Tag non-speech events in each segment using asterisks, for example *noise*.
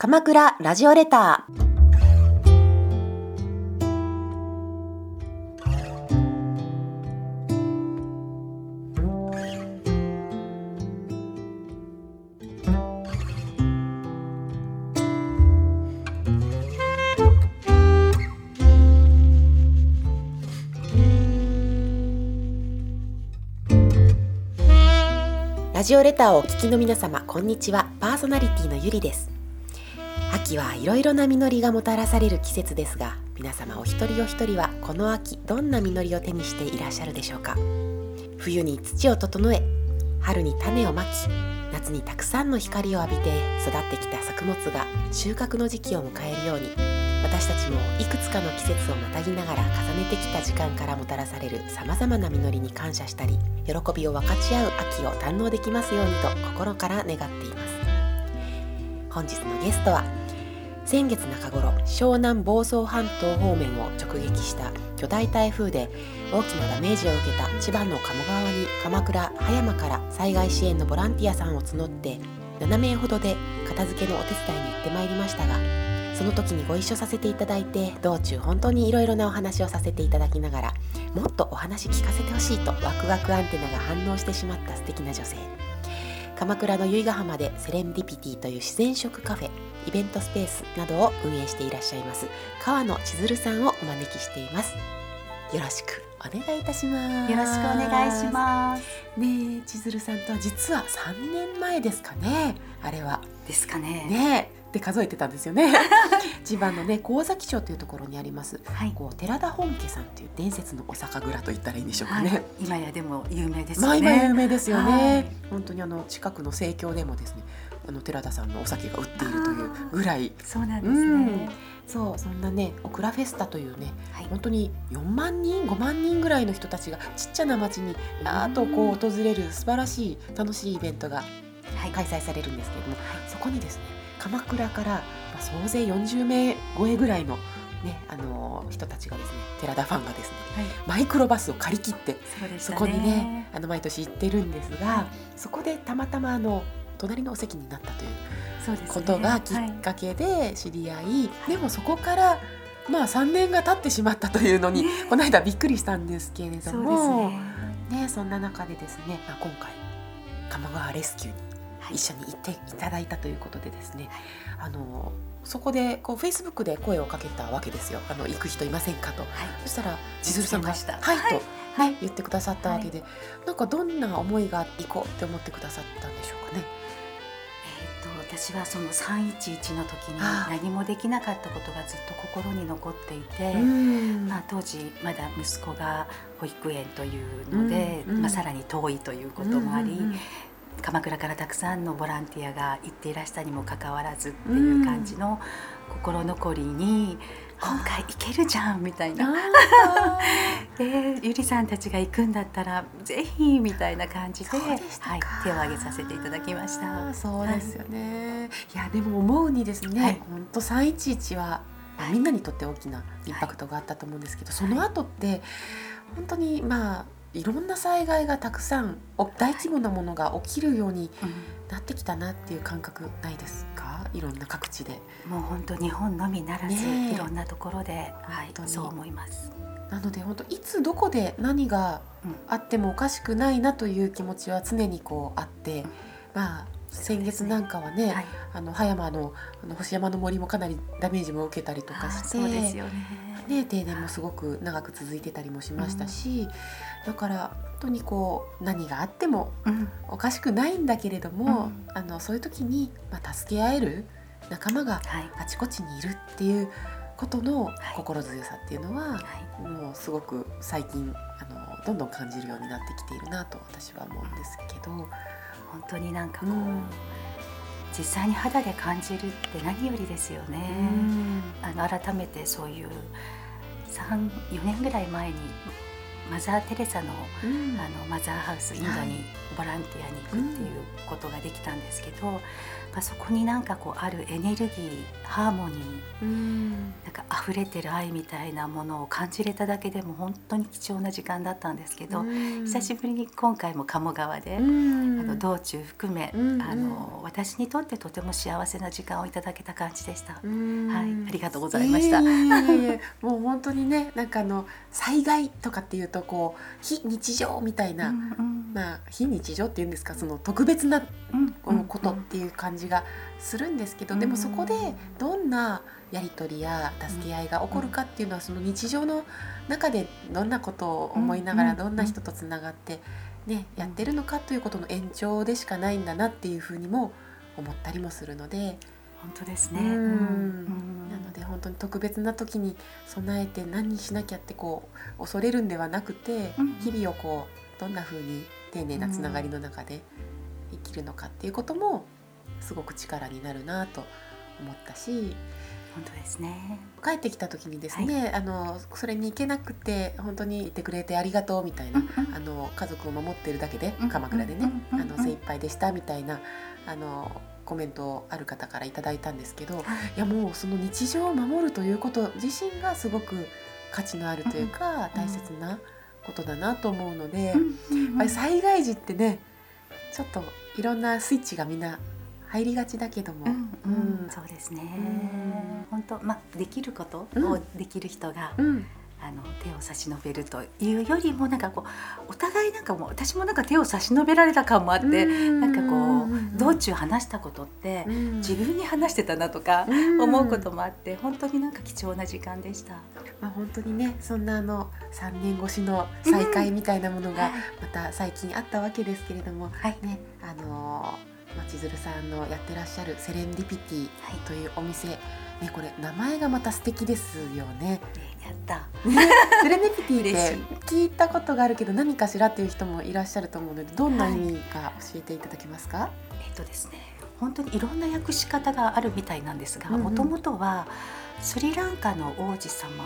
鎌倉ラジオレター。ラジオレターをお聞きの皆様こんにちは。パーソナリティのゆりです。秋はいろいろな実りがもたらされる季節ですが皆様お一人お一人はこの秋どんな実りを手にしていらっしゃるでしょうか？冬に土を整え春に種をまき夏にたくさんの光を浴びて育ってきた作物が収穫の時期を迎えるように私たちもいくつかの季節をまたぎながら重ねてきた時間からもたらされるさまざまな実りに感謝したり喜びを分かち合う秋を堪能できますようにと心から願っています。本日のゲストは先月中頃湘南房総半島方面を直撃した巨大台風で大きなダメージを受けた千葉の鴨川に鎌倉葉山から災害支援のボランティアさんを募って7名ほどで片付けのお手伝いに行ってまいりましたがその時にご一緒させていただいて道中本当にいろいろなお話をさせていただきながらもっとお話聞かせてほしいとワクワクアンテナが反応してしまった素敵な女性。鎌倉の由比ヶ浜でセレンディピティという自然食カフェイベントスペースなどを運営していらっしゃいます。川野千鶴さんをお招きしています。よろしくお願いいたします。よろしくお願いします。ね千鶴さんとは実は3年前ですかね。あれは。ですかね。ねって数えてたんですよね。*laughs* 千葉のね神崎町というところにあります、はい、こう寺田本家さんという伝説のお酒蔵と言ったらいいんでしょうかね、はい、今やでも有名ですよね、まあ、今有名ですよね、はい、本当にあの近くの盛況でもですねあの寺田さんのお酒が売っているというぐらい。そうなんですね、うん。そうそんなねオクラフェスタというね、はい、本当に4万人5万人ぐらいの人たちがちっちゃな町にやっとこう訪れる素晴らしい楽しいイベントが開催されるんですけれども、はい、そこにですね鎌倉から、まあ、総勢40名超えぐらいのね、あの人たちがですね寺田ファンがですね、はい、マイクロバスを借り切ってそ、ね,、こにねあの毎年行ってるんですが、はい、そこでたまたまあの隣のお席になったということがきっかけで知り合い、ねはい、でもそこからまあ3年が経ってしまったというのに、この間びっくりしたんですけれどもそね、そんな中でですね、まあ、今回鴨川レスキューに一緒に行っていただいたということでですね、はい、あのそこでこうフェイスブックで声をかけたわけですよ。あの行く人いませんかと、はい、そしたら千鶴さんが「はい」と、ね、言ってくださったわけで、なんかどんな思いが行こうって思ってくださったんでしょうかね。私はその311の時に何もできなかったことがずっと心に残っていて、まあ、当時まだ息子が保育園というので、まあ、さらに遠いということもあり、鎌倉からたくさんのボランティアが行っていらしたにもかかわらずっていう感じの心残りに、今回行けるじゃんみたいな。で *laughs* ゆりさんたちが行くんだったらぜひみたいな感じではい、手を挙げさせていただきました。そうですよね、はい、いやでも思うにですね、はい、本当311はみんなにとって大きなインパクトがあったと思うんですけど、その後って本当にまあいろんな災害がたくさん大規模なものが起きるようになってきたなっていう感覚ないですかいろんな各地で。もう本当日本のみならず、ね、いろんなところで、はい、そう思います。なので本当いつどこで何があってもおかしくないなという気持ちは常にこうあって、うん、まあ先月なんかはね、はい、あの葉山のあの星山の森もかなりダメージも受けたりとかしてそうですよね。ね停電もすごく長く続いてたりもしましたし、うん、だから本当にこう何があってもおかしくないんだけれども、うん、あのそういう時に、まあ、助け合える仲間があちこちにいるっていうことの心強さっていうのは、はい、もうすごく最近あのどんどん感じるようになってきているなと私は思うんですけど。本当になんかこう、うん、実際に肌で感じるって何よりですよね。あの改めてそういう34年ぐらい前にマザー・テレサの,、あのマザーハウスインドにボランティアに行くっていうことができたんですけど、うんぱそこになんかこうあるエネルギーハーモニー、うん、なんか溢れてる愛みたいなものを感じれただけでも本当に貴重な時間だったんですけど、うん、久しぶりに今回も鴨川で、うん、あの道中含め、あの私にとってとても幸せな時間をいただけた感じでした。はい、ありがとうございました。*laughs* もう本当にね、なんかあの災害とかっていうとこう非日常みたいな、うんうん、まあ非日常っていうんですか、その特別なことっていう感じがするんですけど、でもそこでどんなやり取りや助け合いが起こるかっていうのはその日常の中でどんなことを思いながらどんな人とつながってねやってるのかということの延長でしかないんだなっていうふうにも思ったりもするので。本当ですね、うん、なので本当に特別な時に備えて何しなきゃってこう恐れるんではなくて、日々をこうどんなふうに丁寧なつながりの中で生きるのかっていうこともすごく力になるなと思ったし。本当ですね。帰ってきた時にですね、はい、あのそれに行けなくて本当にいてくれてありがとうみたいな、うんうん、あの家族を守ってるだけで、鎌倉でね、あの精一杯でしたみたいなあのコメントある方からいただいたんですけど、はい、いやもうその日常を守るということ自身がすごく価値のあるというか、大切なことだなと思うので、やっぱり災害時ってねちょっといろんなスイッチがみんな入りがちだけども、そうですね、本当まあできることをできる人が、あの手を差し伸べるというよりもなんかこうお互いなんかもう私もなんか手を差し伸べられた感もあって、ん。なんかこう道中話したことって、自分に話してたなとか思うこともあって本当になんか貴重な時間でした。まあ、本当にねそんなあの3年越しの再会みたいなものがまた最近あったわけですけれども、はい、ねあのー千鶴さんのやってらっしゃるセレンディピティというお店、はい、ねこれ名前がまた素敵ですよね。やった。セレンディピティって聞いたことがあるけど何かしらっていう人もいらっしゃると思うのでどんな意味か教えていただけますか？はい、えっとですね本当にいろんな訳し方があるみたいなんですがもともとはスリランカの王子様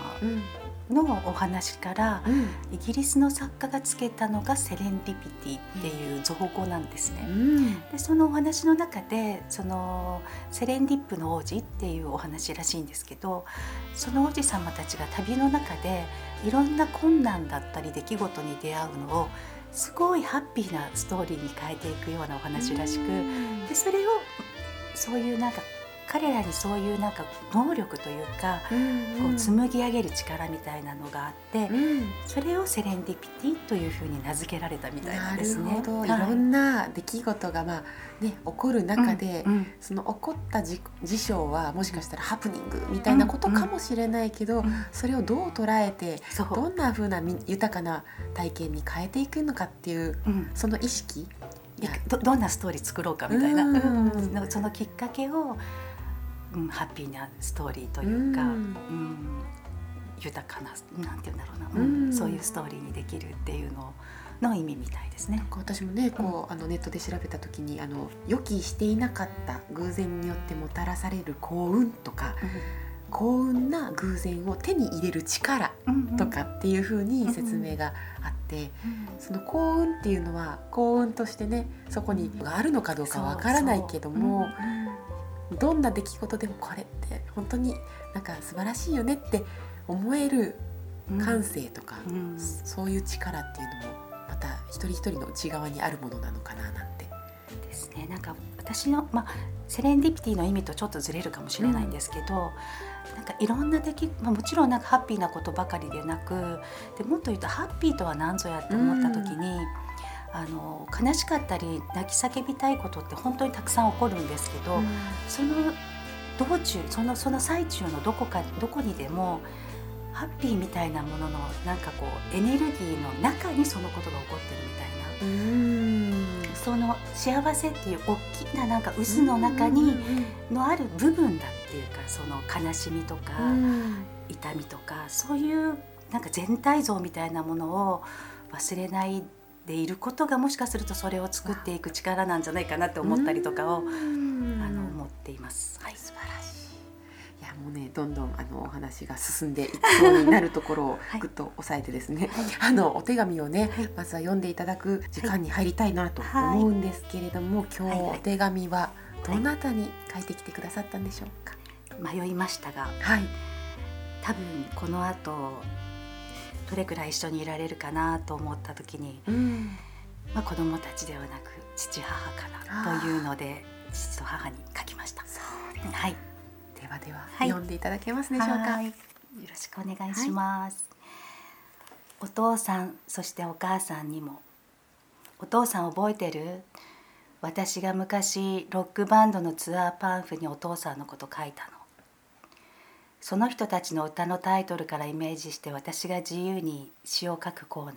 のお話から、うん、イギリスの作家がつけたのがセレンディピティっていう造語なんですね。うん、でそのお話の中でそのセレンディップの王子っていうお話らしいんですけどその王子様たちが旅の中でいろんな困難だったり出来事に出会うのをすごいハッピーなストーリーに変えていくようなお話らしくでそれをそういうなんか彼らにそういうなんか能力というか、うんうん、こう紡ぎ上げる力みたいなのがあって、うん、それをセレンディピティというふうに名付けられたみたいなんですね。い、ろんな出来事がまあね起こる中で、うんうん、その起こった事象はもしかしたらハプニングみたいなことかもしれないけど、うんうん、それをどう捉えてどんなふうな豊かな体験に変えていくのかっていう、その意識。どどんなストーリー作ろうかみたいな、うん、そのきっかけをうん、ハッピーなストーリーというか、うん、豊かななんて言うんだろうな、うんそういうストーリーにできるっていうのの意味みたいですね。私もねこう、あのネットで調べた時にあの予期していなかった偶然によってもたらされる幸運とか、幸運な偶然を手に入れる力とかっていうふうに説明があって、その幸運っていうのは幸運としてねそこにあるのかどうかわからないけども。どんな出来事でもこれって本当になんか素晴らしいよねって思える感性とか、うんうん、そういう力っていうのもまた一人一人の内側にあるものなのかななんて。ですねなんか私の、まあ、セレンディピティの意味とちょっとずれるかもしれないんですけど、うん、なんかいろんな出来、まあ、もちろんなんかハッピーなことばかりでなくでもっと言うとハッピーとは何ぞやって思った時に。あの悲しかったり泣き叫びたいことって本当にたくさん起こるんですけど、うん、その道中そのその最中のどこかどこにでもハッピーみたいなもののなんかこうエネルギーの中にそのことが起こってるみたいな。その幸せっていう大きななんか渦の中にのある部分だっていうかその悲しみとか痛みとかそういうなんか全体像みたいなものを忘れないでいることがもしかするとそれを作っていく力なんじゃないかなって思ったりとかをあの思っています。はい、素晴らしい。いややもうねどんどんあのお話が進んでいきそうになるところを *laughs* ぐっと押さえてですね、はい、あのお手紙をね、はい、まずは読んでいただく時間に入りたいなと思うんですけれども、はい、今日お手紙はどなたに書いてきてくださったんでしょうか？迷いましたが、はい、多分この後どれくらい一緒にいられるかなと思った時に、うん、まあ、子供たちではなく父母かなというので父と母に書きました。はい、ではでは、はい、読んでいただけますでしょうか。よろしくお願いします。お父さんそしてお母さんにも。お父さん覚えてる？私が昔ロックバンドのツアーパンフにお父さんのこと書いたのその人たちの歌のタイトルからイメージして私が自由に詩を書くコーナー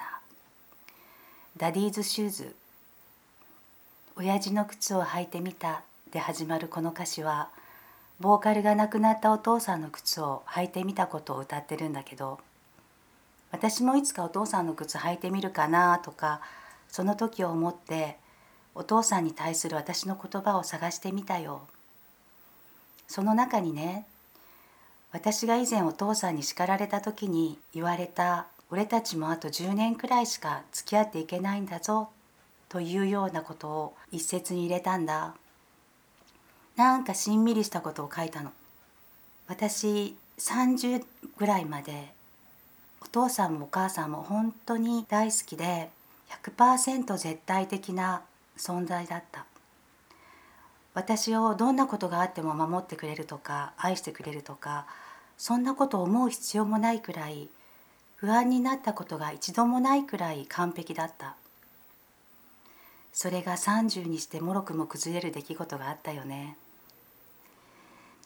「 Daddy's Shoes」「親父の靴を履いてみた」で始まるこの歌詞はボーカルが亡くなったお父さんの靴を履いてみたことを歌ってるんだけど私もいつかお父さんの靴履いてみるかなとかその時を思ってお父さんに対する私の言葉を探してみたよ。その中にね私が以前お父さんに叱られた時に言われた「俺たちもあと10年くらいしか付き合っていけないんだぞ」というようなことを一節に入れたんだ。なんかしんみりしたことを書いたの。私30ぐらいまでお父さんもお母さんも本当に大好きで100%絶対的な存在だった。私をどんなことがあっても守ってくれるとか愛してくれるとかそんなことを思う必要もないくらい不安になったことが一度もないくらい完璧だった。それが30にしてもろくも崩れる出来事があったよね。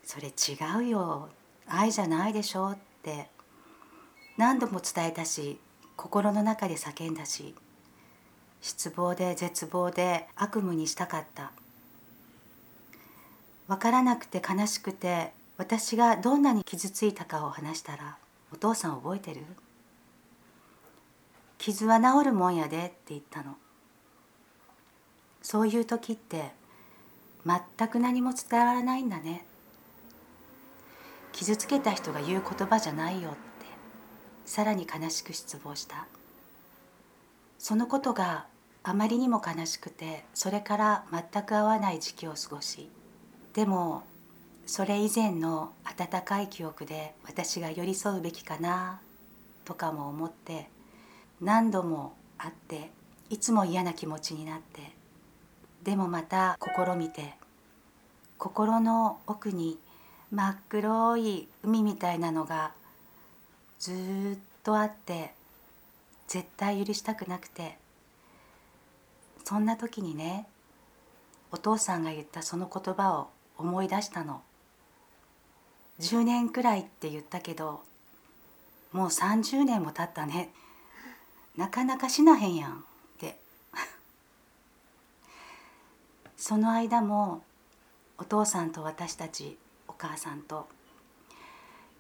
それ違うよ。愛じゃないでしょって。何度も伝えたし心の中で叫んだし失望で絶望で悪夢にしたかった。分からなくて悲しくて私がどんなに傷ついたかを話したら「お父さん覚えてる?」「傷は治るもんやで」って言ったの。そういう時って全く何も伝わらないんだね。傷つけた人が言う言葉じゃないよってさらに悲しく失望した。そのことがあまりにも悲しくてそれから全く会わない時期を過ごしでもそれ以前の温かい記憶で私が寄り添うべきかなとかも思って何度も会っていつも嫌な気持ちになってでもまた試みて心の奥に真っ黒い海みたいなのがずっとあって絶対許したくなくてそんな時にねお父さんが言ったその言葉を思い出したの。10年くらいって言ったけどもう30年も経ったね。なかなかしなへんやんって。*laughs* その間もお父さんと私たちお母さんと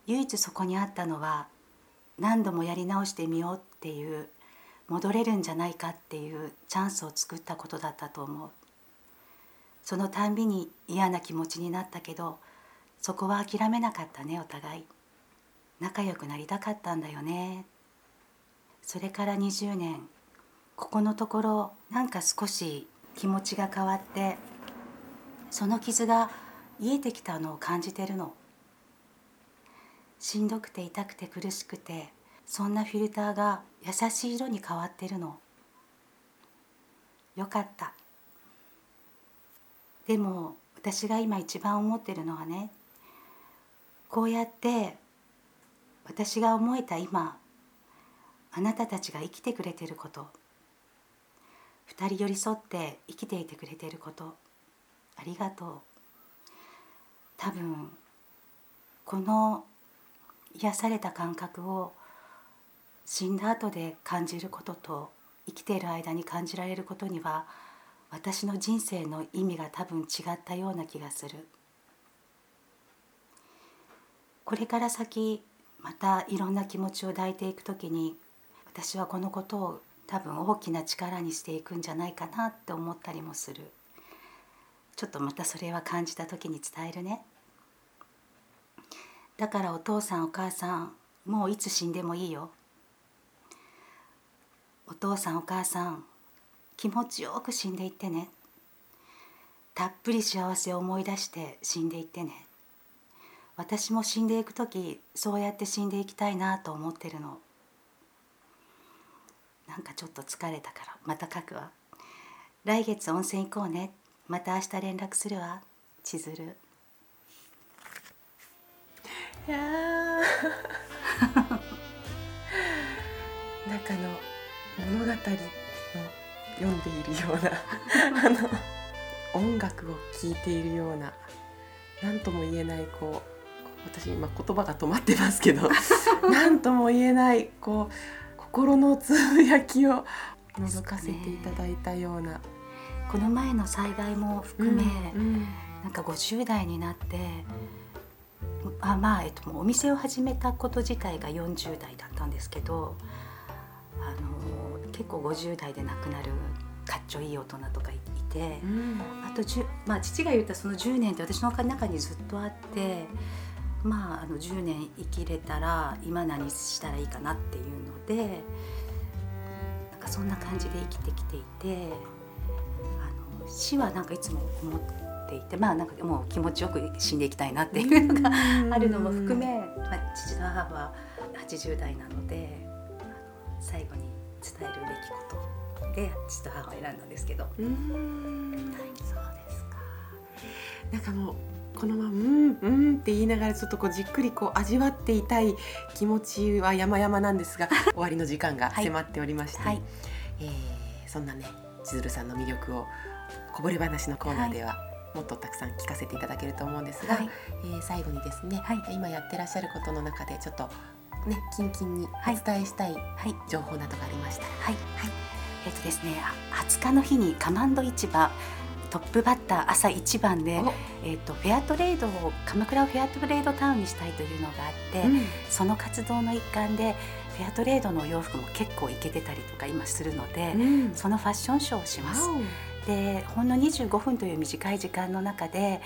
唯一そこにあったのは何度もやり直してみようっていう戻れるんじゃないかっていうチャンスを作ったことだったと思う。そのたんびに嫌な気持ちになったけどそこは諦めなかったねお互い。仲良くなりたかったんだよね。それから20年。ここのところなんか少し気持ちが変わってその傷が癒えてきたのを感じてるの。しんどくて痛くて苦しくてそんなフィルターが優しい色に変わってるの。よかった。でも私が今一番思ってるのはねこうやって私が思えた今あなたたちが生きてくれてること。二人寄り添って生きていてくれてること。ありがとう。多分この癒された感覚を死んだ後で感じることと生きている間に感じられることには私の人生の意味が多分違ったような気がする。これから先またいろんな気持ちを抱いていく時に私はこのことを多分大きな力にしていくんじゃないかなって思ったりもする。ちょっとまたそれは感じた時に伝えるね。だからお父さんお母さんもういつ死んでもいいよ。お父さんお母さん気持ちよく死んでいってね。たっぷり幸せを思い出して死んでいってね。私も死んでいく時そうやって死んでいきたいなと思ってるの。なんかちょっと疲れたからまた書くわ。来月温泉行こうね。また明日連絡するわ。千鶴。いや *laughs* 中の物語の読んでいるような *laughs* あの音楽を聴いているような何とも言えないこう私今言葉が止まってますけど *laughs* 何とも言えないこう心のつぶやきを覗かせていただいたような。この前の災害も含め、うんうん、なんか50代になって、あまあ、えっと、お店を始めたこと自体が40代だったんですけど結構50代で亡くなるかっちょいい大人とかいて、うん、あとまあ、父が言ったその10年って私の中にずっとあってまああの10年生きれたら今何したらいいかなっていうのでなんかそんな感じで生きてきていてあの死はなんかいつも思っていてまあなんかもう気持ちよく死んでいきたいなっていうのがあるのも含め、まあ、父と母は80代なので最後に伝えるべきことで父と母を選んだんですけど。うん。はい、そうですか。なんかもうこのまま「うんうん」って言いながらちょっとこうじっくりこう味わっていたい気持ちは山々なんですが *laughs* 終わりの時間が迫っておりまして、はい、えー、そんなね千鶴さんの魅力をこぼれ話のコーナーでは、もっとたくさん聞かせていただけると思うんですが、はい、えー、最後にですね、はい、今やってらっしゃることの中でちょっとねキンキンにお伝えしたい情報などがありました。ら。はい、はい、えっ、ー、とですね20日の日にカマンド市場トップバッター朝一番で、えーと、フェアトレードを鎌倉をフェアトレードタウンにしたいというのがあって、うん、その活動の一環でフェアトレードのお洋服も結構いけてたりとか今するので、うん、そのファッションショーをします。でほんの25分という短い時間の中で、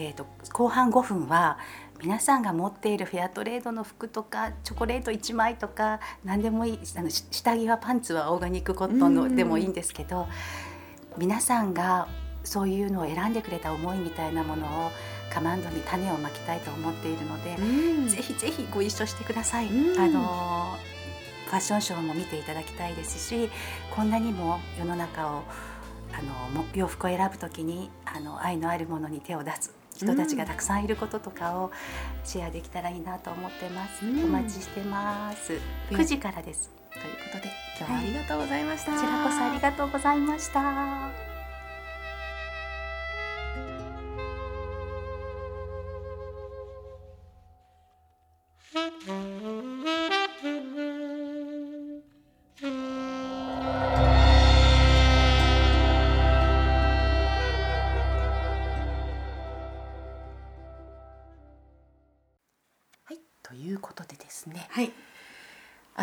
えーと、後半5分は皆さんが持っているフェアトレードの服とかチョコレート1枚とか何でもいいあの下着はパンツはオーガニックコットンのでもいいんですけど、皆さんがそういうのを選んでくれた思いみたいなものをカマンドに種をまきたいと思っているので、うん、ぜひぜひご一緒してください。うん、あのファッションショーも見ていただきたいですしこんなにも世の中をあの洋服を選ぶ時にあの愛のあるものに手を出す人たちがたくさんいることとかをシェアできたらいいなと思ってます。うん、お待ちしてます。9時からです。ということで今日はありがとうございました。はい、こちらこそありがとうございました。*laughs*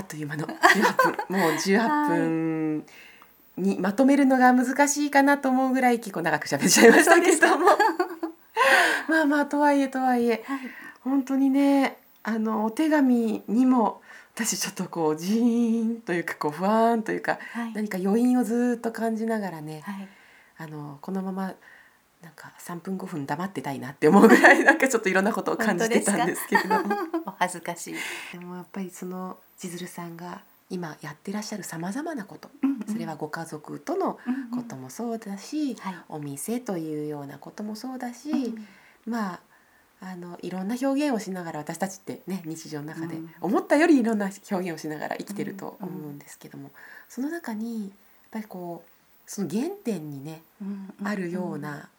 とい。う間の18分。もう18分にまとめるのが難しいかなと思うぐらい結構長く喋っちゃいましたけど。もまあまあとはいえとはいえ、はい、本当にねあのお手紙にも私ちょっとこうジーンというかこう不安というか、はい、何か余韻をずっと感じながらね、はい、あのこのままなんか3分5分黙ってたいなって思うぐらいなんかちょっといろんなことを感じてたんですけれども。*laughs* お恥ずかしい。でもやっぱりその千鶴さんが今やってらっしゃるさまざまなこと、うんうん、それはご家族とのこともそうだし、うん。うんお店というようなこともそうだし、うんまああのいろんな表現をしながら私たちってね日常の中で思ったよりいろんな表現をしながら生きてると思うんですけども、うんうん、その中にやっぱりこうその原点にね、うんうん、あるような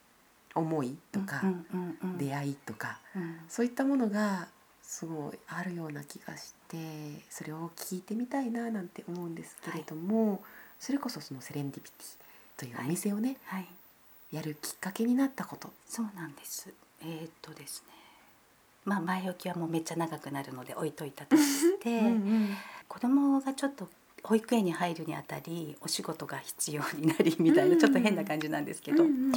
思いとか、出会いとか、そういったものがすごいあるような気がしてそれを聞いてみたいななんて思うんですけれども、はい、それこそそのセレンディピティというお店をね、はい。はい、やるきっかけになったこと。そうなんです。えー、っとですね。まあ前置きはもうめっちゃ長くなるので置いといたとして *laughs* うん、子供がちょっと保育園に入るにあたりお仕事が必要になりみたいな、ちょっと変な感じなんですけど、うんうん、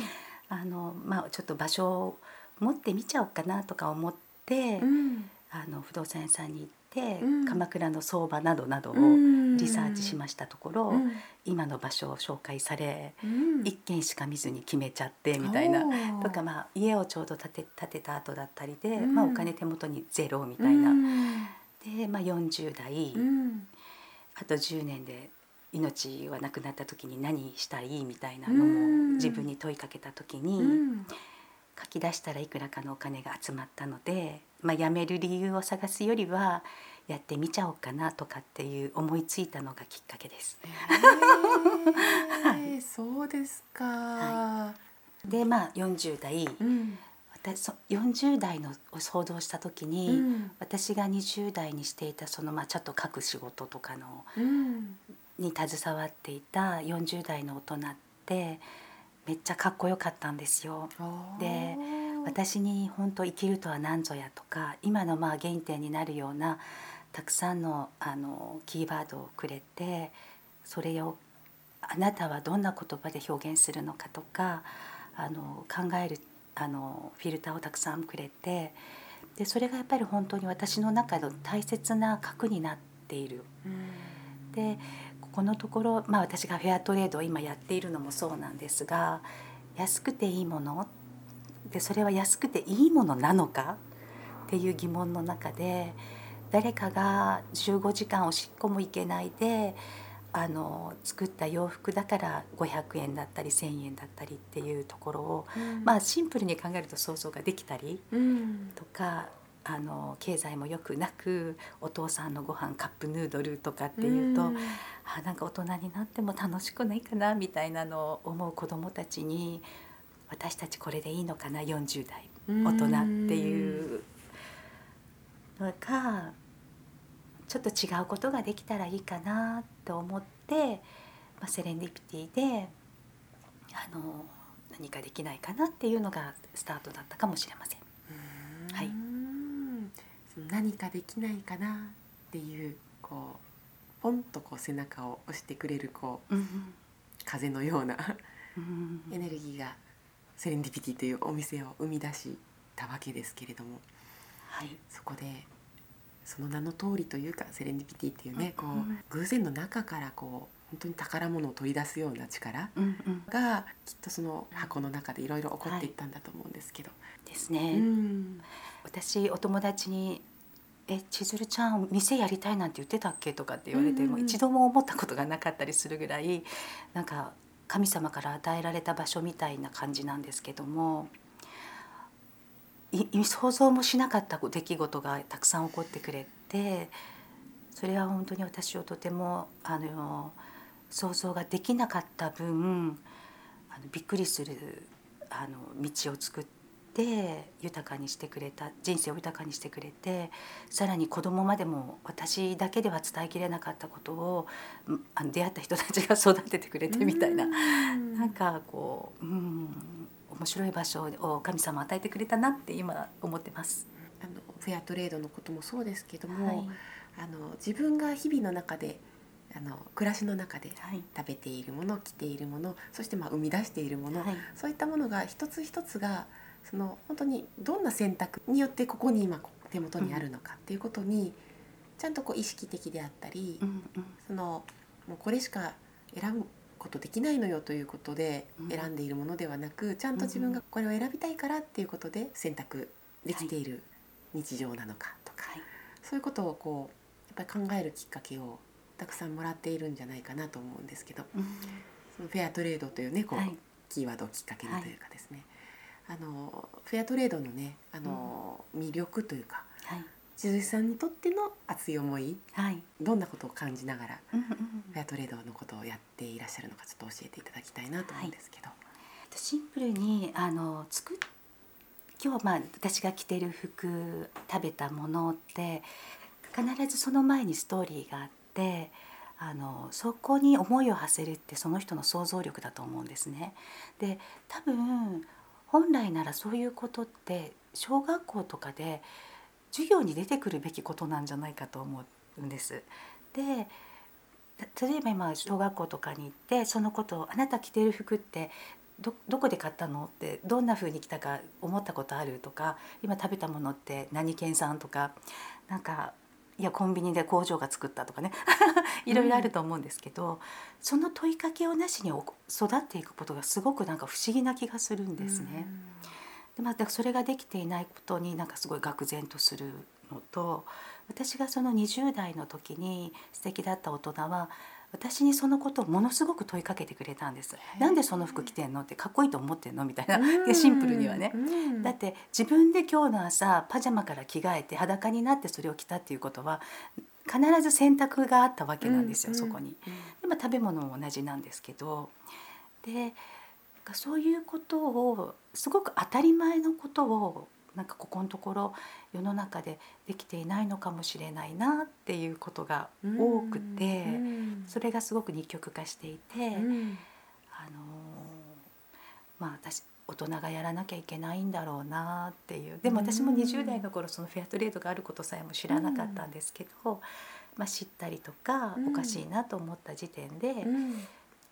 あのまあちょっと場所を持ってみちゃおうかなとか思って、うん、あの不動産屋さんに行って、うん。鎌倉の相場などなどをうん。リサーチしましたところ、うん。今の場所を紹介され、うん。一軒しか見ずに決めちゃってみたいなとか、まあ、家をちょうど建て建てた後だったりで、うん。まあ、お金手元にゼロみたいな。うん。で、まあ、40代、うん。あと10年で命はなくなった時に何したらいいみたいなのうん。も自分に問いかけた時に、うん。書き出したらいくらかのお金が集まったので、まあ、辞める理由を探すよりはやってみちゃおうかなとかっていう思いついたのがきっかけです。へーそうですか。はでまあ40代うん。私そ40代のを想像した時に、うん。私が20代にしていたその、まあ、ちょっと書く仕事とかのうんに携わっていた40代の大人ってめっちゃかっこよかったんですよ。で私に本当生きるとは何ぞやとか今のまあ原点になるようなたくさんのあのキーワードをくれてそれをあなたはどんな言葉で表現するのかとかあの考えるあのフィルターをたくさんくれてでそれがやっぱり本当に私の中の大切な核になっている。うんでここのところ、まあ、私がフェアトレードを今やっているのもそうなんですが安くていいもの？でそれは安くていいものなのか？っていう疑問の中で誰かが15時間おしっこも行けないであの作った洋服だから500円だったり1,000円だったりっていうところを、まあシンプルに考えると想像ができたりうん。とかあの経済も良くなくお父さんのご飯カップヌードルとかっていうと、ん。あなんか大人になっても楽しくないかなみたいなのを思う子どもたちに私たちこれでいいのかな40代大人っていうのがちょっと違うことができたらいいかなと思って、まあ、セレンディピティであの何かできないかなっていうのがスタートだったかもしれません。はい何かできないかなっていうこうポンとこう背中を押してくれるこううん風のようなうんエネルギーがセレンディピティというお店を生み出したわけですけれどもはい。そこでその名の通りというかセレンディピティっていうねこう偶然の中からこう本当に宝物を取り出すような力がきっとその箱の中でいろいろ起こっていったんだと思うんですけど。ですね。うん私お友達に「え千鶴ちゃん店やりたいなんて言ってたっけ?」とかって言われて、もう一度も思ったことがなかったりするぐらいなんか神様から与えられた場所みたいな感じなんですけどもいい想像もしなかった出来事がたくさん起こってくれてそれは本当に私をとてもあの想像ができなかった分あのびっくりするあの道を作って豊かにしてくれた人生を豊かにしてくれてさらに子供までも私だけでは伝えきれなかったことをんあの出会った人たちが育ててくれてみたいな、うんなんかこう、うん、面白い場所を神様与えてくれたなって今思ってます。あのフェアトレードのこともそうですけども、はい。あの自分が日々の中であの暮らしの中ではい。食べているもの着ているものそしてまあ生み出しているもの、はい。そういったものが一つ一つがその本当にどんな選択によってここに今手元にあるのかっていうことにちゃんとこう意識的であったり、そのもうこれしか選ぶことできないのよということでうん。選んでいるものではなく、ちゃんと自分がこれを選びたいからっていうことで選択できている日常なのかとか、はい。そういうことをこうやっぱり考えるきっかけをたくさんもらっているんじゃないかなと思うんですけどうん。そのフェアトレードというねこう、はい。キーワードをきっかけにというかですね、あのフェアトレードのねあの、魅力というかはい。千鶴さんにとっての熱い思いはい。どんなことを感じながらうんうんフェアトレードのことをやっていらっしゃるのかちょっと教えていただきたいなと思うんですけど。シンプルにあの作っ今日まあ私が着てる服食べたものって必ずその前にストーリーがあってあのそこに思いを馳せるってその人の想像力だと思うんですね。で多分本来ならそういうことって小学校とかで授業に出てくるべきことなんじゃないかと思うんです。で例えば今小学校とかに行ってそのことを「あなた着てる服ってどどこで買ったの？ってどんな風に来たか思ったことある？とか今食べたものって何県産？とかなんかいやコンビニで工場が作ったとかね。*laughs* いろいろあると思うんですけど、うん、その問いかけをなしに育っていくことがすごくなんか不思議な気がするんですね。でまあ、それができていないことになんかすごい愕然とするのと私がその20代の時に素敵だった大人は私にそのことをものすごく問いかけてくれたんです「なんでその服着てんの?」って「かっこいいと思ってんの?」みたいなでシンプルにはね。だって自分で今日の朝パジャマから着替えて裸になってそれを着たっていうことは必ず選択があったわけなんですよ、そこに。でまあ、食べ物も同じなんですけどでそういうことをすごく当たり前のことをなんかここのところ世の中でできていないのかもしれないなっていうことが多くて、それがすごく二極化していて、あのまあ私大人がやらなきゃいけないんだろうなっていう。でも私も20代の頃そのフェアトレードがあることさえも知らなかったんですけど、まあ、知ったりとかおかしいなと思った時点で、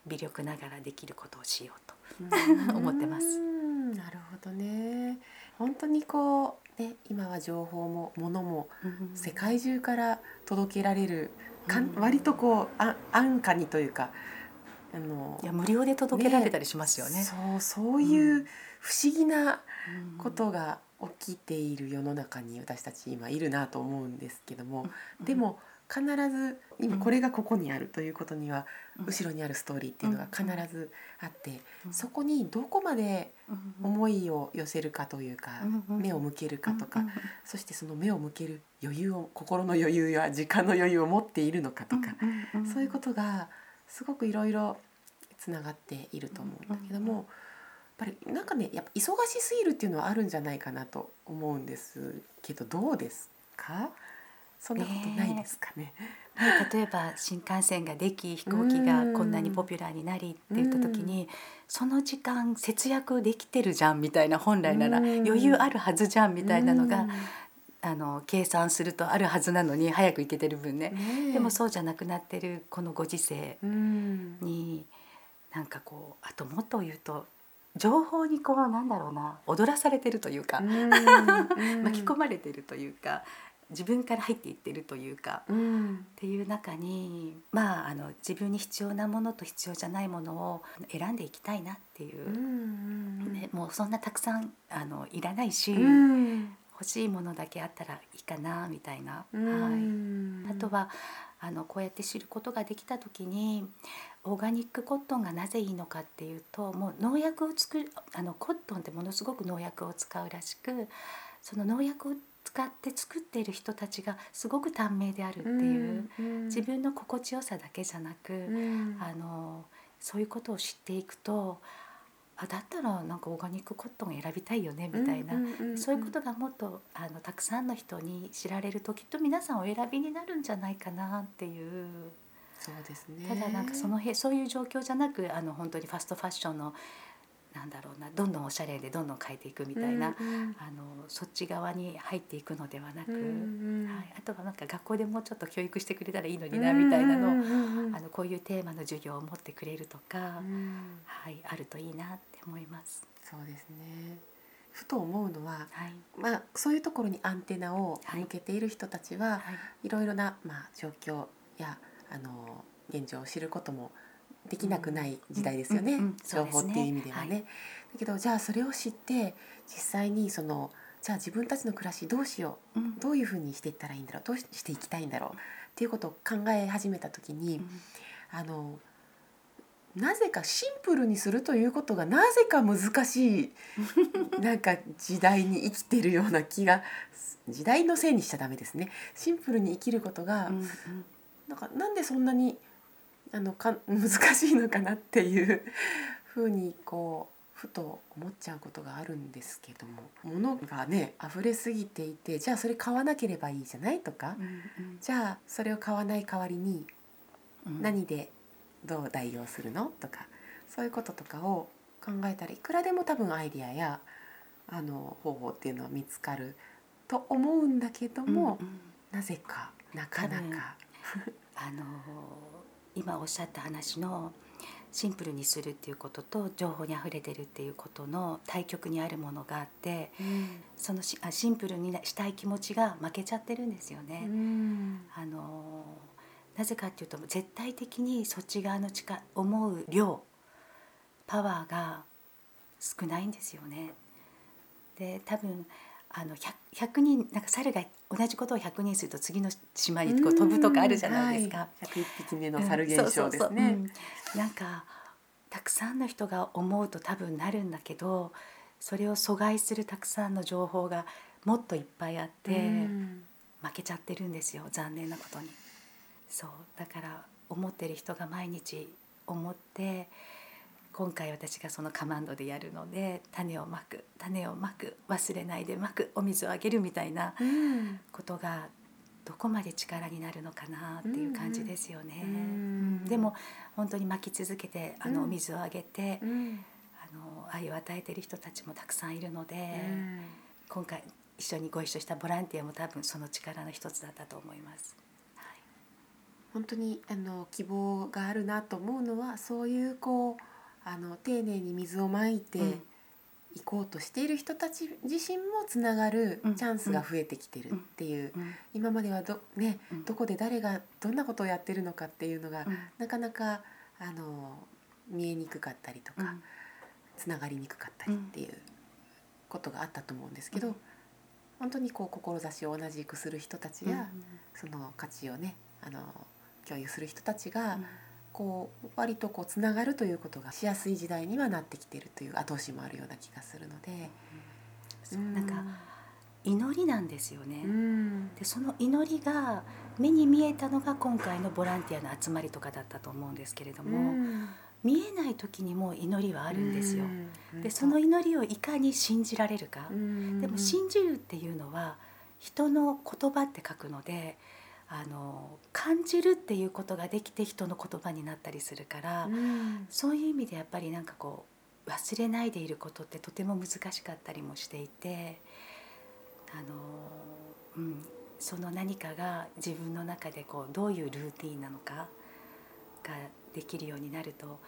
微力ながらできることをしようと *laughs* 思ってます。なるほどね本当にこう、ね、今は情報も物も世界中から届けられる、かん割とこうあ安価にというかあのいや無料で届けられたりしますよね。ねそうそういう不思議なことが起きている世の中に私たち今いるなと思うんですけども、でも必ず今これがここにあるということには、後ろにあるストーリーっていうのが必ずあって、そこにどこまで思いを寄せるかというか、目を向けるかとか、そしてその目を向ける余裕を心の余裕や時間の余裕を持っているのかとか、そういうことがすごくいろいろつながっていると思うんだけども。やっぱりなんかねやっぱ忙しすぎるっていうのはあるんじゃないかなと思うんですけどどうですか？そんなことないですかね。ね例えば新幹線ができ飛行機がこんなにポピュラーになりって言った時にその時間節約できてるじゃんみたいな本来なら余裕あるはずじゃんみたいなのがあの計算するとあるはずなのに早く行けてる分ね。でもそうじゃなくなってるこのご時世になんかこうあともっと言うと情報にこうなんだろうな踊らされてるというか *laughs* 巻き込まれてるというか自分から入っていってるというか、うん、っていう中にまああの自分に必要なものと必要じゃないものを選んでいきたいなっていう、うん、ね、もうそんなたくさんあのいらないし、うん、欲しいものだけあったらいいかなみたいな、はい、あとはあのこうやって知ることができた時にオーガニックコットンがなぜいいのかっていうともう農薬を作るあのコットンってものすごく農薬を使うらしくその農薬を使って作っている人たちがすごく短命であるっていう、うん、自分の心地よさだけじゃなく、うん、あのそういうことを知っていくとあだったらなんかオーガニックコットン選びたいよねみたいな、そういうことがもっとあのたくさんの人に知られるときっと皆さんお選びになるんじゃないかなっていう。そうですね。ただなんかそのへそういう状況じゃなくあの本当にファストファッションのなんだろうなどんどんおしゃれでどんどん変えていくみたいな、うんうん、あのそっち側に入っていくのではなく、うんうん、はい、あとはなんか学校でもうちょっと教育してくれたらいいのになみたいなのを、うんうんうん、あのこういうテーマの授業を持ってくれるとか、うん、はい、あるといいなって思います。そうですね。ふと思うのは、はい、まあ、そういうところにアンテナを向けている人たちは、はい、いろいろな、まあ、状況やあの現状を知ることもできなくない時代ですよね、情報っていう意味ではね。だけどじゃあそれを知って実際にそのじゃあ自分たちの暮らしどうしよう、うん、どういうふうにしていったらいいんだろう。どうしていきたいんだろう。っていうことを考え始めた時に、うん、あのなぜかシンプルにするということがなぜか難しい *laughs* なんか時代に生きてるような気が時代のせいにしちゃダメですね。シンプルに生きることが、うんうん、なんかなんでそんなにあのか *laughs* 難しいのかなっていう *laughs* ふうにこうふと思っちゃうことがあるんですけども物がね溢れすぎていてじゃあそれ買わなければいいじゃないとか、うんうん、じゃあそれを買わない代わりに何でどう代用するのとかそういうこととかを考えたらいくらでも多分アイディアやあの方法っていうのは見つかると思うんだけども、うんうん、なぜかなかなか。あの今おっしゃった話のシンプルにするっていうことと情報にあふれてるっていうことの対極にあるものがあって、うん、そのしあシンプルにしたい気持ちが負けちゃってるんですよね。うん、あのなぜかっていうと絶対的にそっち側の力思う量パワーが少ないんですよね。で多分あの 100, 100, 人なんか猿が同じことを100人すると次の島にこう飛ぶとかあるじゃないですか。はい、101匹目の猿現象ですね。なんかたくさんの人が思うと多分なるんだけどそれを阻害するたくさんの情報がもっといっぱいあって負けちゃってるんですよ残念なことに。そう。だから思ってる人が毎日思って今回私がそのカマンドでやるので種をまく種をまく忘れないでまくお水をあげるみたいなことがどこまで力になるのかなっていう感じですよね。うん、でも本当にまき続けてあのお水をあげて、うん、あの愛を与えてる人たちもたくさんいるので、うん、今回一緒にご一緒したボランティアも多分その力の一つだったと思います。はい、本当にあの希望があるなと思うのはそういうこうあの丁寧に水をまいていこうとしている人たち自身もつながるチャンスが増えてきてるっていう、今まではど,、ね、どこで誰がどんなことをやってるのかっていうのが、なかなかあの見えにくかったりとか、つながりにくかったりっていうことがあったと思うんですけど、本当にこう志を同じくする人たちや、その価値をねあの共有する人たちが、こう割とこうつながるということがしやすい時代にはなってきてるという後押しもあるような気がするので。うん、なんか祈りなんですよね、うん、でその祈りが目に見えたのが今回のボランティアの集まりとかだったと思うんですけれども、うん、見えない時にも祈りはあるんですよ。でその祈りをいかに信じられるか、でも信じるっていうのは人の言葉って書くのであの感じるっていうことができて人の言葉になったりするから、うん、そういう意味でやっぱりなんかこう忘れないでいることってとても難しかったりもしていてあの、うん、その何かが自分の中でこうどういうルーティンなのかができるようになると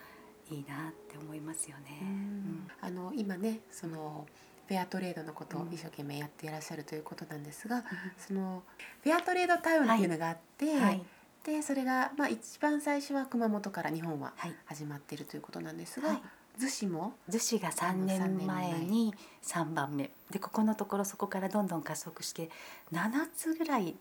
いいなって思いますよね。うん、あの今ねその、うんフェアトレードのことを一生懸命やっていらっしゃるということなんですが、うん、そのフェアトレードタウンっていうのがあって、はい、でそれが、まあ、一番最初は熊本から日本は始まっているということなんですが。はい。逗子も逗子が3年前に3番目。でここのところそこからどんどん加速して7つぐらい、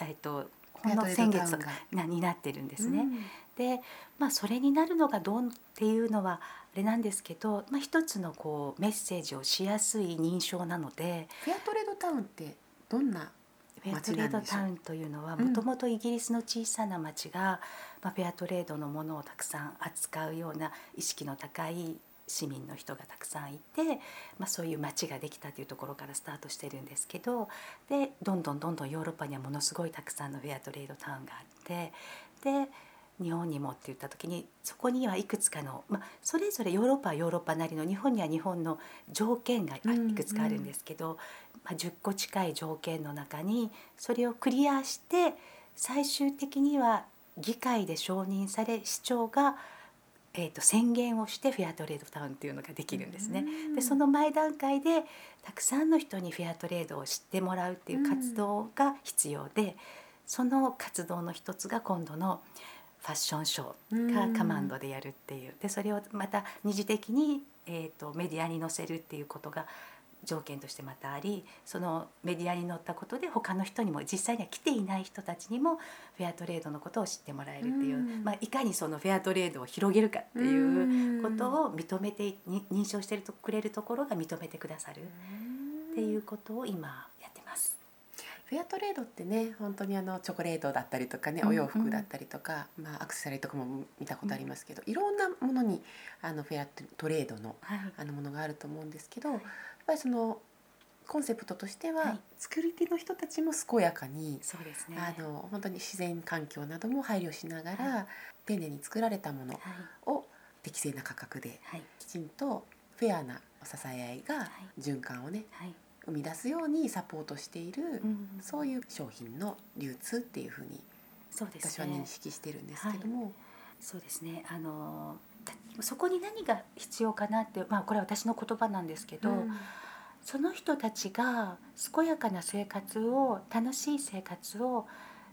えっと、ほんの先月とかになってるんですね。うん、で、まあ、それになるのがどうっていうのはあれなんですけど、まあ、一つのこうメッセージをしやすい認証なのでフェアトレードタウンってどんなフェアトレードタウンというのはもともとイギリスの小さな町が、まあ、フェアトレードのものをたくさん扱うような意識の高い市民の人がたくさんいて、まあ、そういう町ができたというところからスタートしてるんですけどでどんどんどんどんヨーロッパにはものすごいたくさんのフェアトレードタウンがあってで日本にもって言った時にそこにはいくつかの、まあ、それぞれヨーロッパはヨーロッパなりの日本には日本の条件がいくつかあるんですけど、うんうん、まあ、10個近い条件の中にそれをクリアして最終的には議会で承認され市長がえーと、宣言をしてフェアトレードタウンっていうのができるんですね。でその前段階でたくさんの人にフェアトレードを知ってもらうっていう活動が必要で、その活動の一つが今度のファッションショーがカマンドでやるっていう。でそれをまた二次的に、えーとメディアに載せるっていうことが条件としてまたありそのメディアに載ったことで他の人にも実際には来ていない人たちにもフェアトレードのことを知ってもらえるっていう、うん、まあ、いかにそのフェアトレードを広げるかっていうことを認めて認証してくれるところが認めてくださるっていうことを今やってます。フェアトレードってね本当にあのチョコレートだったりとかねお洋服だったりとか、うんうん、まあ、アクセサリーとかも見たことありますけど、うん、いろんなものにあのフェアトレードの,、あのものがあると思うんですけど、はい。ぱりそのコンセプトとしては、はい、作り手の人たちも健やかにそうです、ね、あの本当に自然環境なども配慮しながら、はい、丁寧に作られたものを適正な価格で、はい、きちんとフェアな支え合いが循環をね、生み出すようにサポートしている、うん、そういう商品の流通っていうふうに私は認識してるんですけども。そうですね。あのそこに何が必要かなって、まあ、これは私の言葉なんですけど、うん、その人たちが健やかな生活を楽しい生活を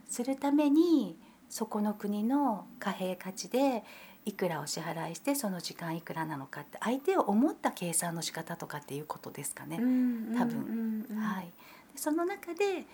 するためにそこの国の貨幣価値でいくらお支払いしてその時間いくらなのかって相手を思った計算の仕方とかっていうことですかね。多分。はい、その中で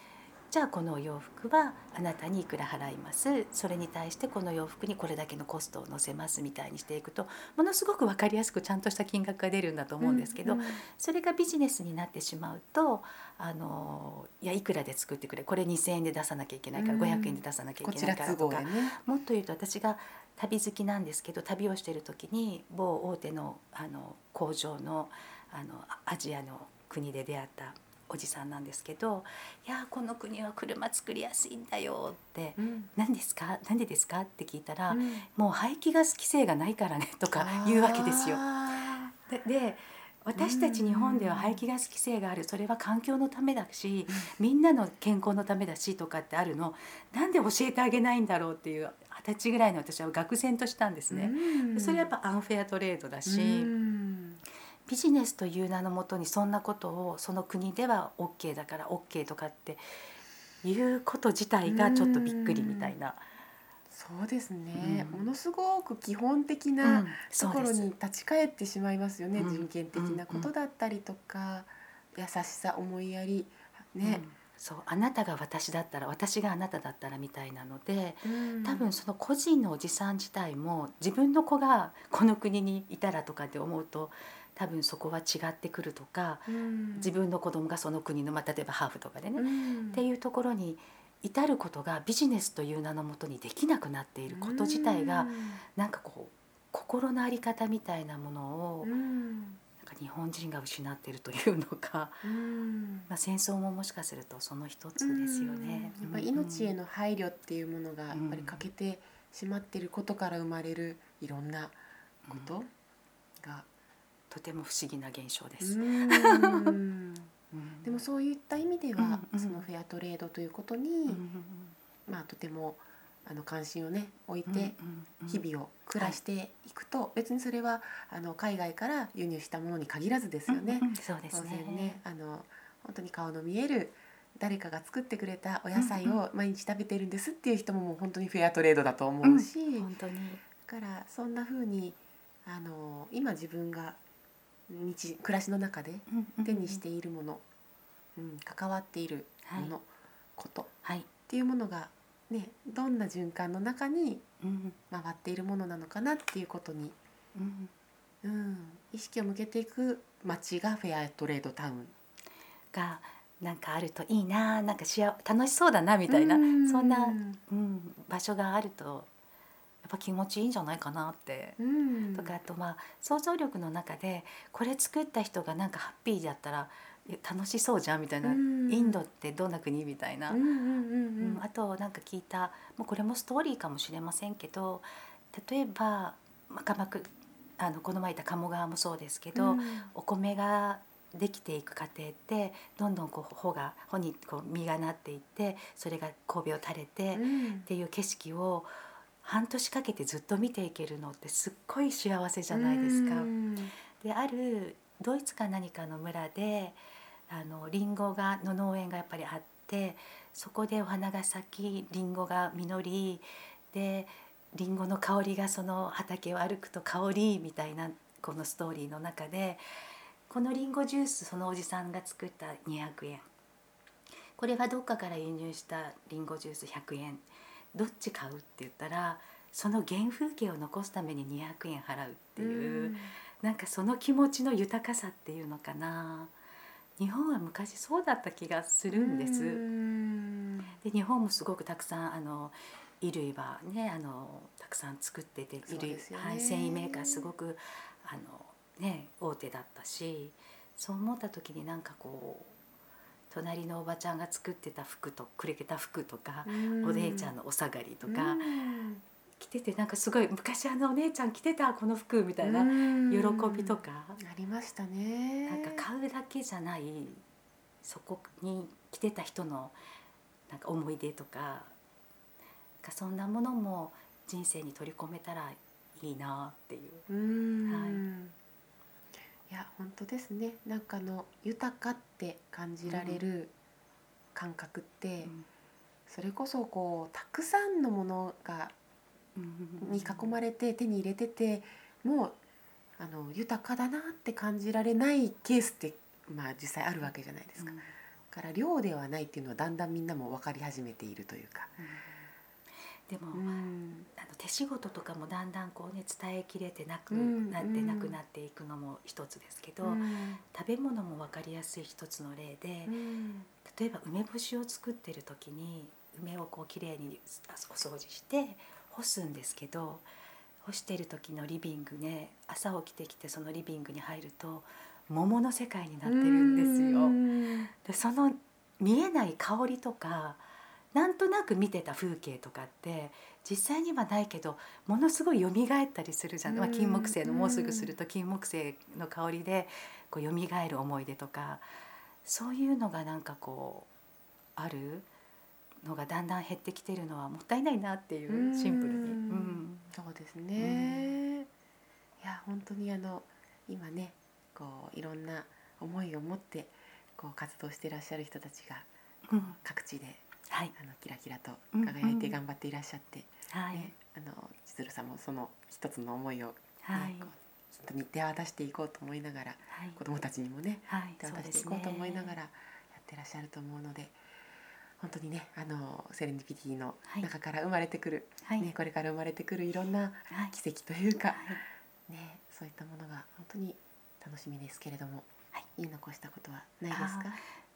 じゃあこのお洋服はあなたにいくら払います。それに対してこの洋服にこれだけのコストを載せますみたいにしていくとものすごく分かりやすくちゃんとした金額が出るんだと思うんですけど、うんうん、それがビジネスになってしまうとあのいやいくらで作ってくれこれ2,000円で出さなきゃいけないから、500円で出さなきゃいけないからとか、ね、もっと言うと私が旅好きなんですけど旅をしてる時に某大手のあの工場のあのアジアの国で出会ったおじさんなんですけど「いやこの国は車作りやすいんだよ」って「うん、何ですか？何でですか?」って聞いたら、うん、もう排気ガス規制がないからね」とか言うわけですよ。でで私たち日本では排気ガス規制がある。それは環境のためだしみんなの健康のためだしとかってあるの。なんで教えてあげないんだろうっていう二十歳ぐらいの私は愕然としたんですね。それはやっぱアンフェアトレードだしビジネスという名のもとにそんなことをその国では OK だから OK とかっていうこと自体がちょっとびっくりみたいな。そうですね、うん、ものすごく基本的なところに立ち返ってしまいますよね、うん、人権的なことだったりとか、優しさ思いやりね、そうあなたが私だったら私があなただったらみたいなので、多分その個人のおじさん自体も自分の子がこの国にいたらとかって思うと多分そこは違ってくるとか、うん、自分の子供がその国の、まあ、例えばハーフとかでね、うん、っていうところに至ることがビジネスという名のもとにできなくなっていること自体が、うん、なんかこう心の在り方みたいなものを、日本人が失っているというのか、うん、まあ、戦争ももしかするとその一つですよね。やっぱり命への配慮っていうものがやっぱり欠けてしまっていることから生まれるいろんなことがとても不思議な現象です。*laughs* でもそういった意味では、そのフェアトレードということに、まあとてもあの関心をね置いて日々を暮らしていくと、別にそれはあの海外から輸入したものに限らずですよね。そうですね。ねあの本当に顔の見える誰かが作ってくれたお野菜を毎日食べてるんですっていう人ももう本当にフェアトレードだと思うし、本当に。だからそんな風にあの今自分が日暮らしの中で手にしているもの、うん、関わっているもの、はい、ことっていうものが、ね、どんな循環の中に回っているものなのかなっていうことに、うん、うん、意識を向けていく街がフェアトレードタウン。がなんかあるといいななんかしや楽しそうだなみたいな、そんな、うん、場所があるとっぱ気持ちいいんじゃないかなって、うん、とかあとまあ想像力の中でこれ作った人がなんかハッピーだったら楽しそうじゃん？みたいな、うん、インドってどんな国？みたいな、あとなんか聞いた。もうこれもストーリーかもしれませんけど例えば、まあ、鎌あのこの前いた鴨川もそうですけど、うん、お米ができていく過程ってどんどんこう穂が穂にこう実がなっていってそれが神戸を垂れてっていう景色を半年かけてずっと見ていけるのってすっごい幸せじゃないですか。であるドイツか何かの村であのリンゴがの農園がやっぱりあってそこでお花が咲きリンゴが実りでリンゴの香りがその畑を歩くと香りみたいなこのストーリーの中でこのリンゴジュースそのおじさんが作った200円。これはどっかから輸入したリンゴジュース100円。どっち買うって言ったらその原風景を残すために200円払うっていう、うなんかその気持ちの豊かさっていうのかな日本は昔そうだった気がするんです。で日本もすごくたくさんあの衣類はねあのたくさん作ってて衣類、ね、はい、繊維メーカーすごくあの、ね、大手だったしそう思った時になんかこう隣のおばちゃんが作ってた服とくれた服とか、お姉ちゃんのお下がりとか、着ててなんかすごい昔あのお姉ちゃん着てたこの服みたいな喜びとか。ありましたね。なんか買うだけじゃないそこに着てた人のなんか思い出とか。かそんなものも人生に取り込めたらいいなっていう。うん。はい。いや本当ですね。なんかあの豊かって感じられる感覚って、うん。それこそこうたくさんのものがに囲まれて手に入れててもうあの豊かだなって感じられないケースってまあ実際あるわけじゃないですか。うん。だから量ではないっていうのはだんだんみんなも分かり始めているというか。でも、うん。あの手仕事とかもだんだんこうね伝えきれてなくうん。なってなくなっていくのも一つですけど、うん。食べ物も分かりやすい一つの例で、うん。例えば梅干しを作ってる時に梅をこうきれいにお掃除して干すんですけど干してる時のリビングね朝起きてきてそのリビングに入ると桃の世界になってるんですよ。うん。でその見えない香りとかなんとなく見てた風景とかって実際にはないけどものすごい蘇ったりするじゃん、まあ、うん金木犀のもうすぐすると金木犀の香りでこう蘇る思い出とかそういうのがなんかこうある？のがだんだん減ってきてるのはもったいないなっていうシンプルに。うん。うんそうですね。いや本当にあの今ねこういろんな思いを持ってこう活動していらっしゃる人たちがうん。各地ではい、あのキラキラとうん。輝いて頑張っていらっしゃって、はい。ね、あの千鶴さんもその一つの思いを、ねはい。こう人に手渡していこうと思いながらはい。子どもたちにもねはい。手渡していこうと思いながね。らやってらっしゃると思うので本当にねあのセレンディピティのはい。中から生まれてくる、はい。ね、これから生まれてくるいろんなはい。奇跡というか、はい。ね、そういったものが本当に楽しみですけれども、はい。言い残したことはないですか？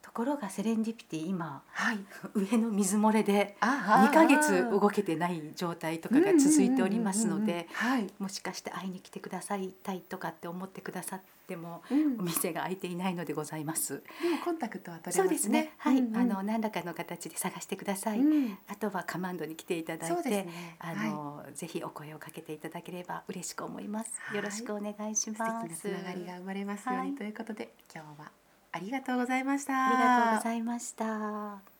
ところがセレンディピティ今はい。上の水漏れであ2ヶ月動けてない状態とかが続いておりますのではい、もしかして会いに来てくださいたいとかって思ってくださってもうんお店が開いていないのでございます。コンタクトは取れますね。ですね。はい、あの何らかの形で探してください。うんあとはカマンドに来ていただそいうて。あの、ぜひお声をかけていただければ嬉しく思います。はいよろしくお願いし素敵なます。つながりが生まれますように、はいということで今日はありがとうございました。ありがとうございました。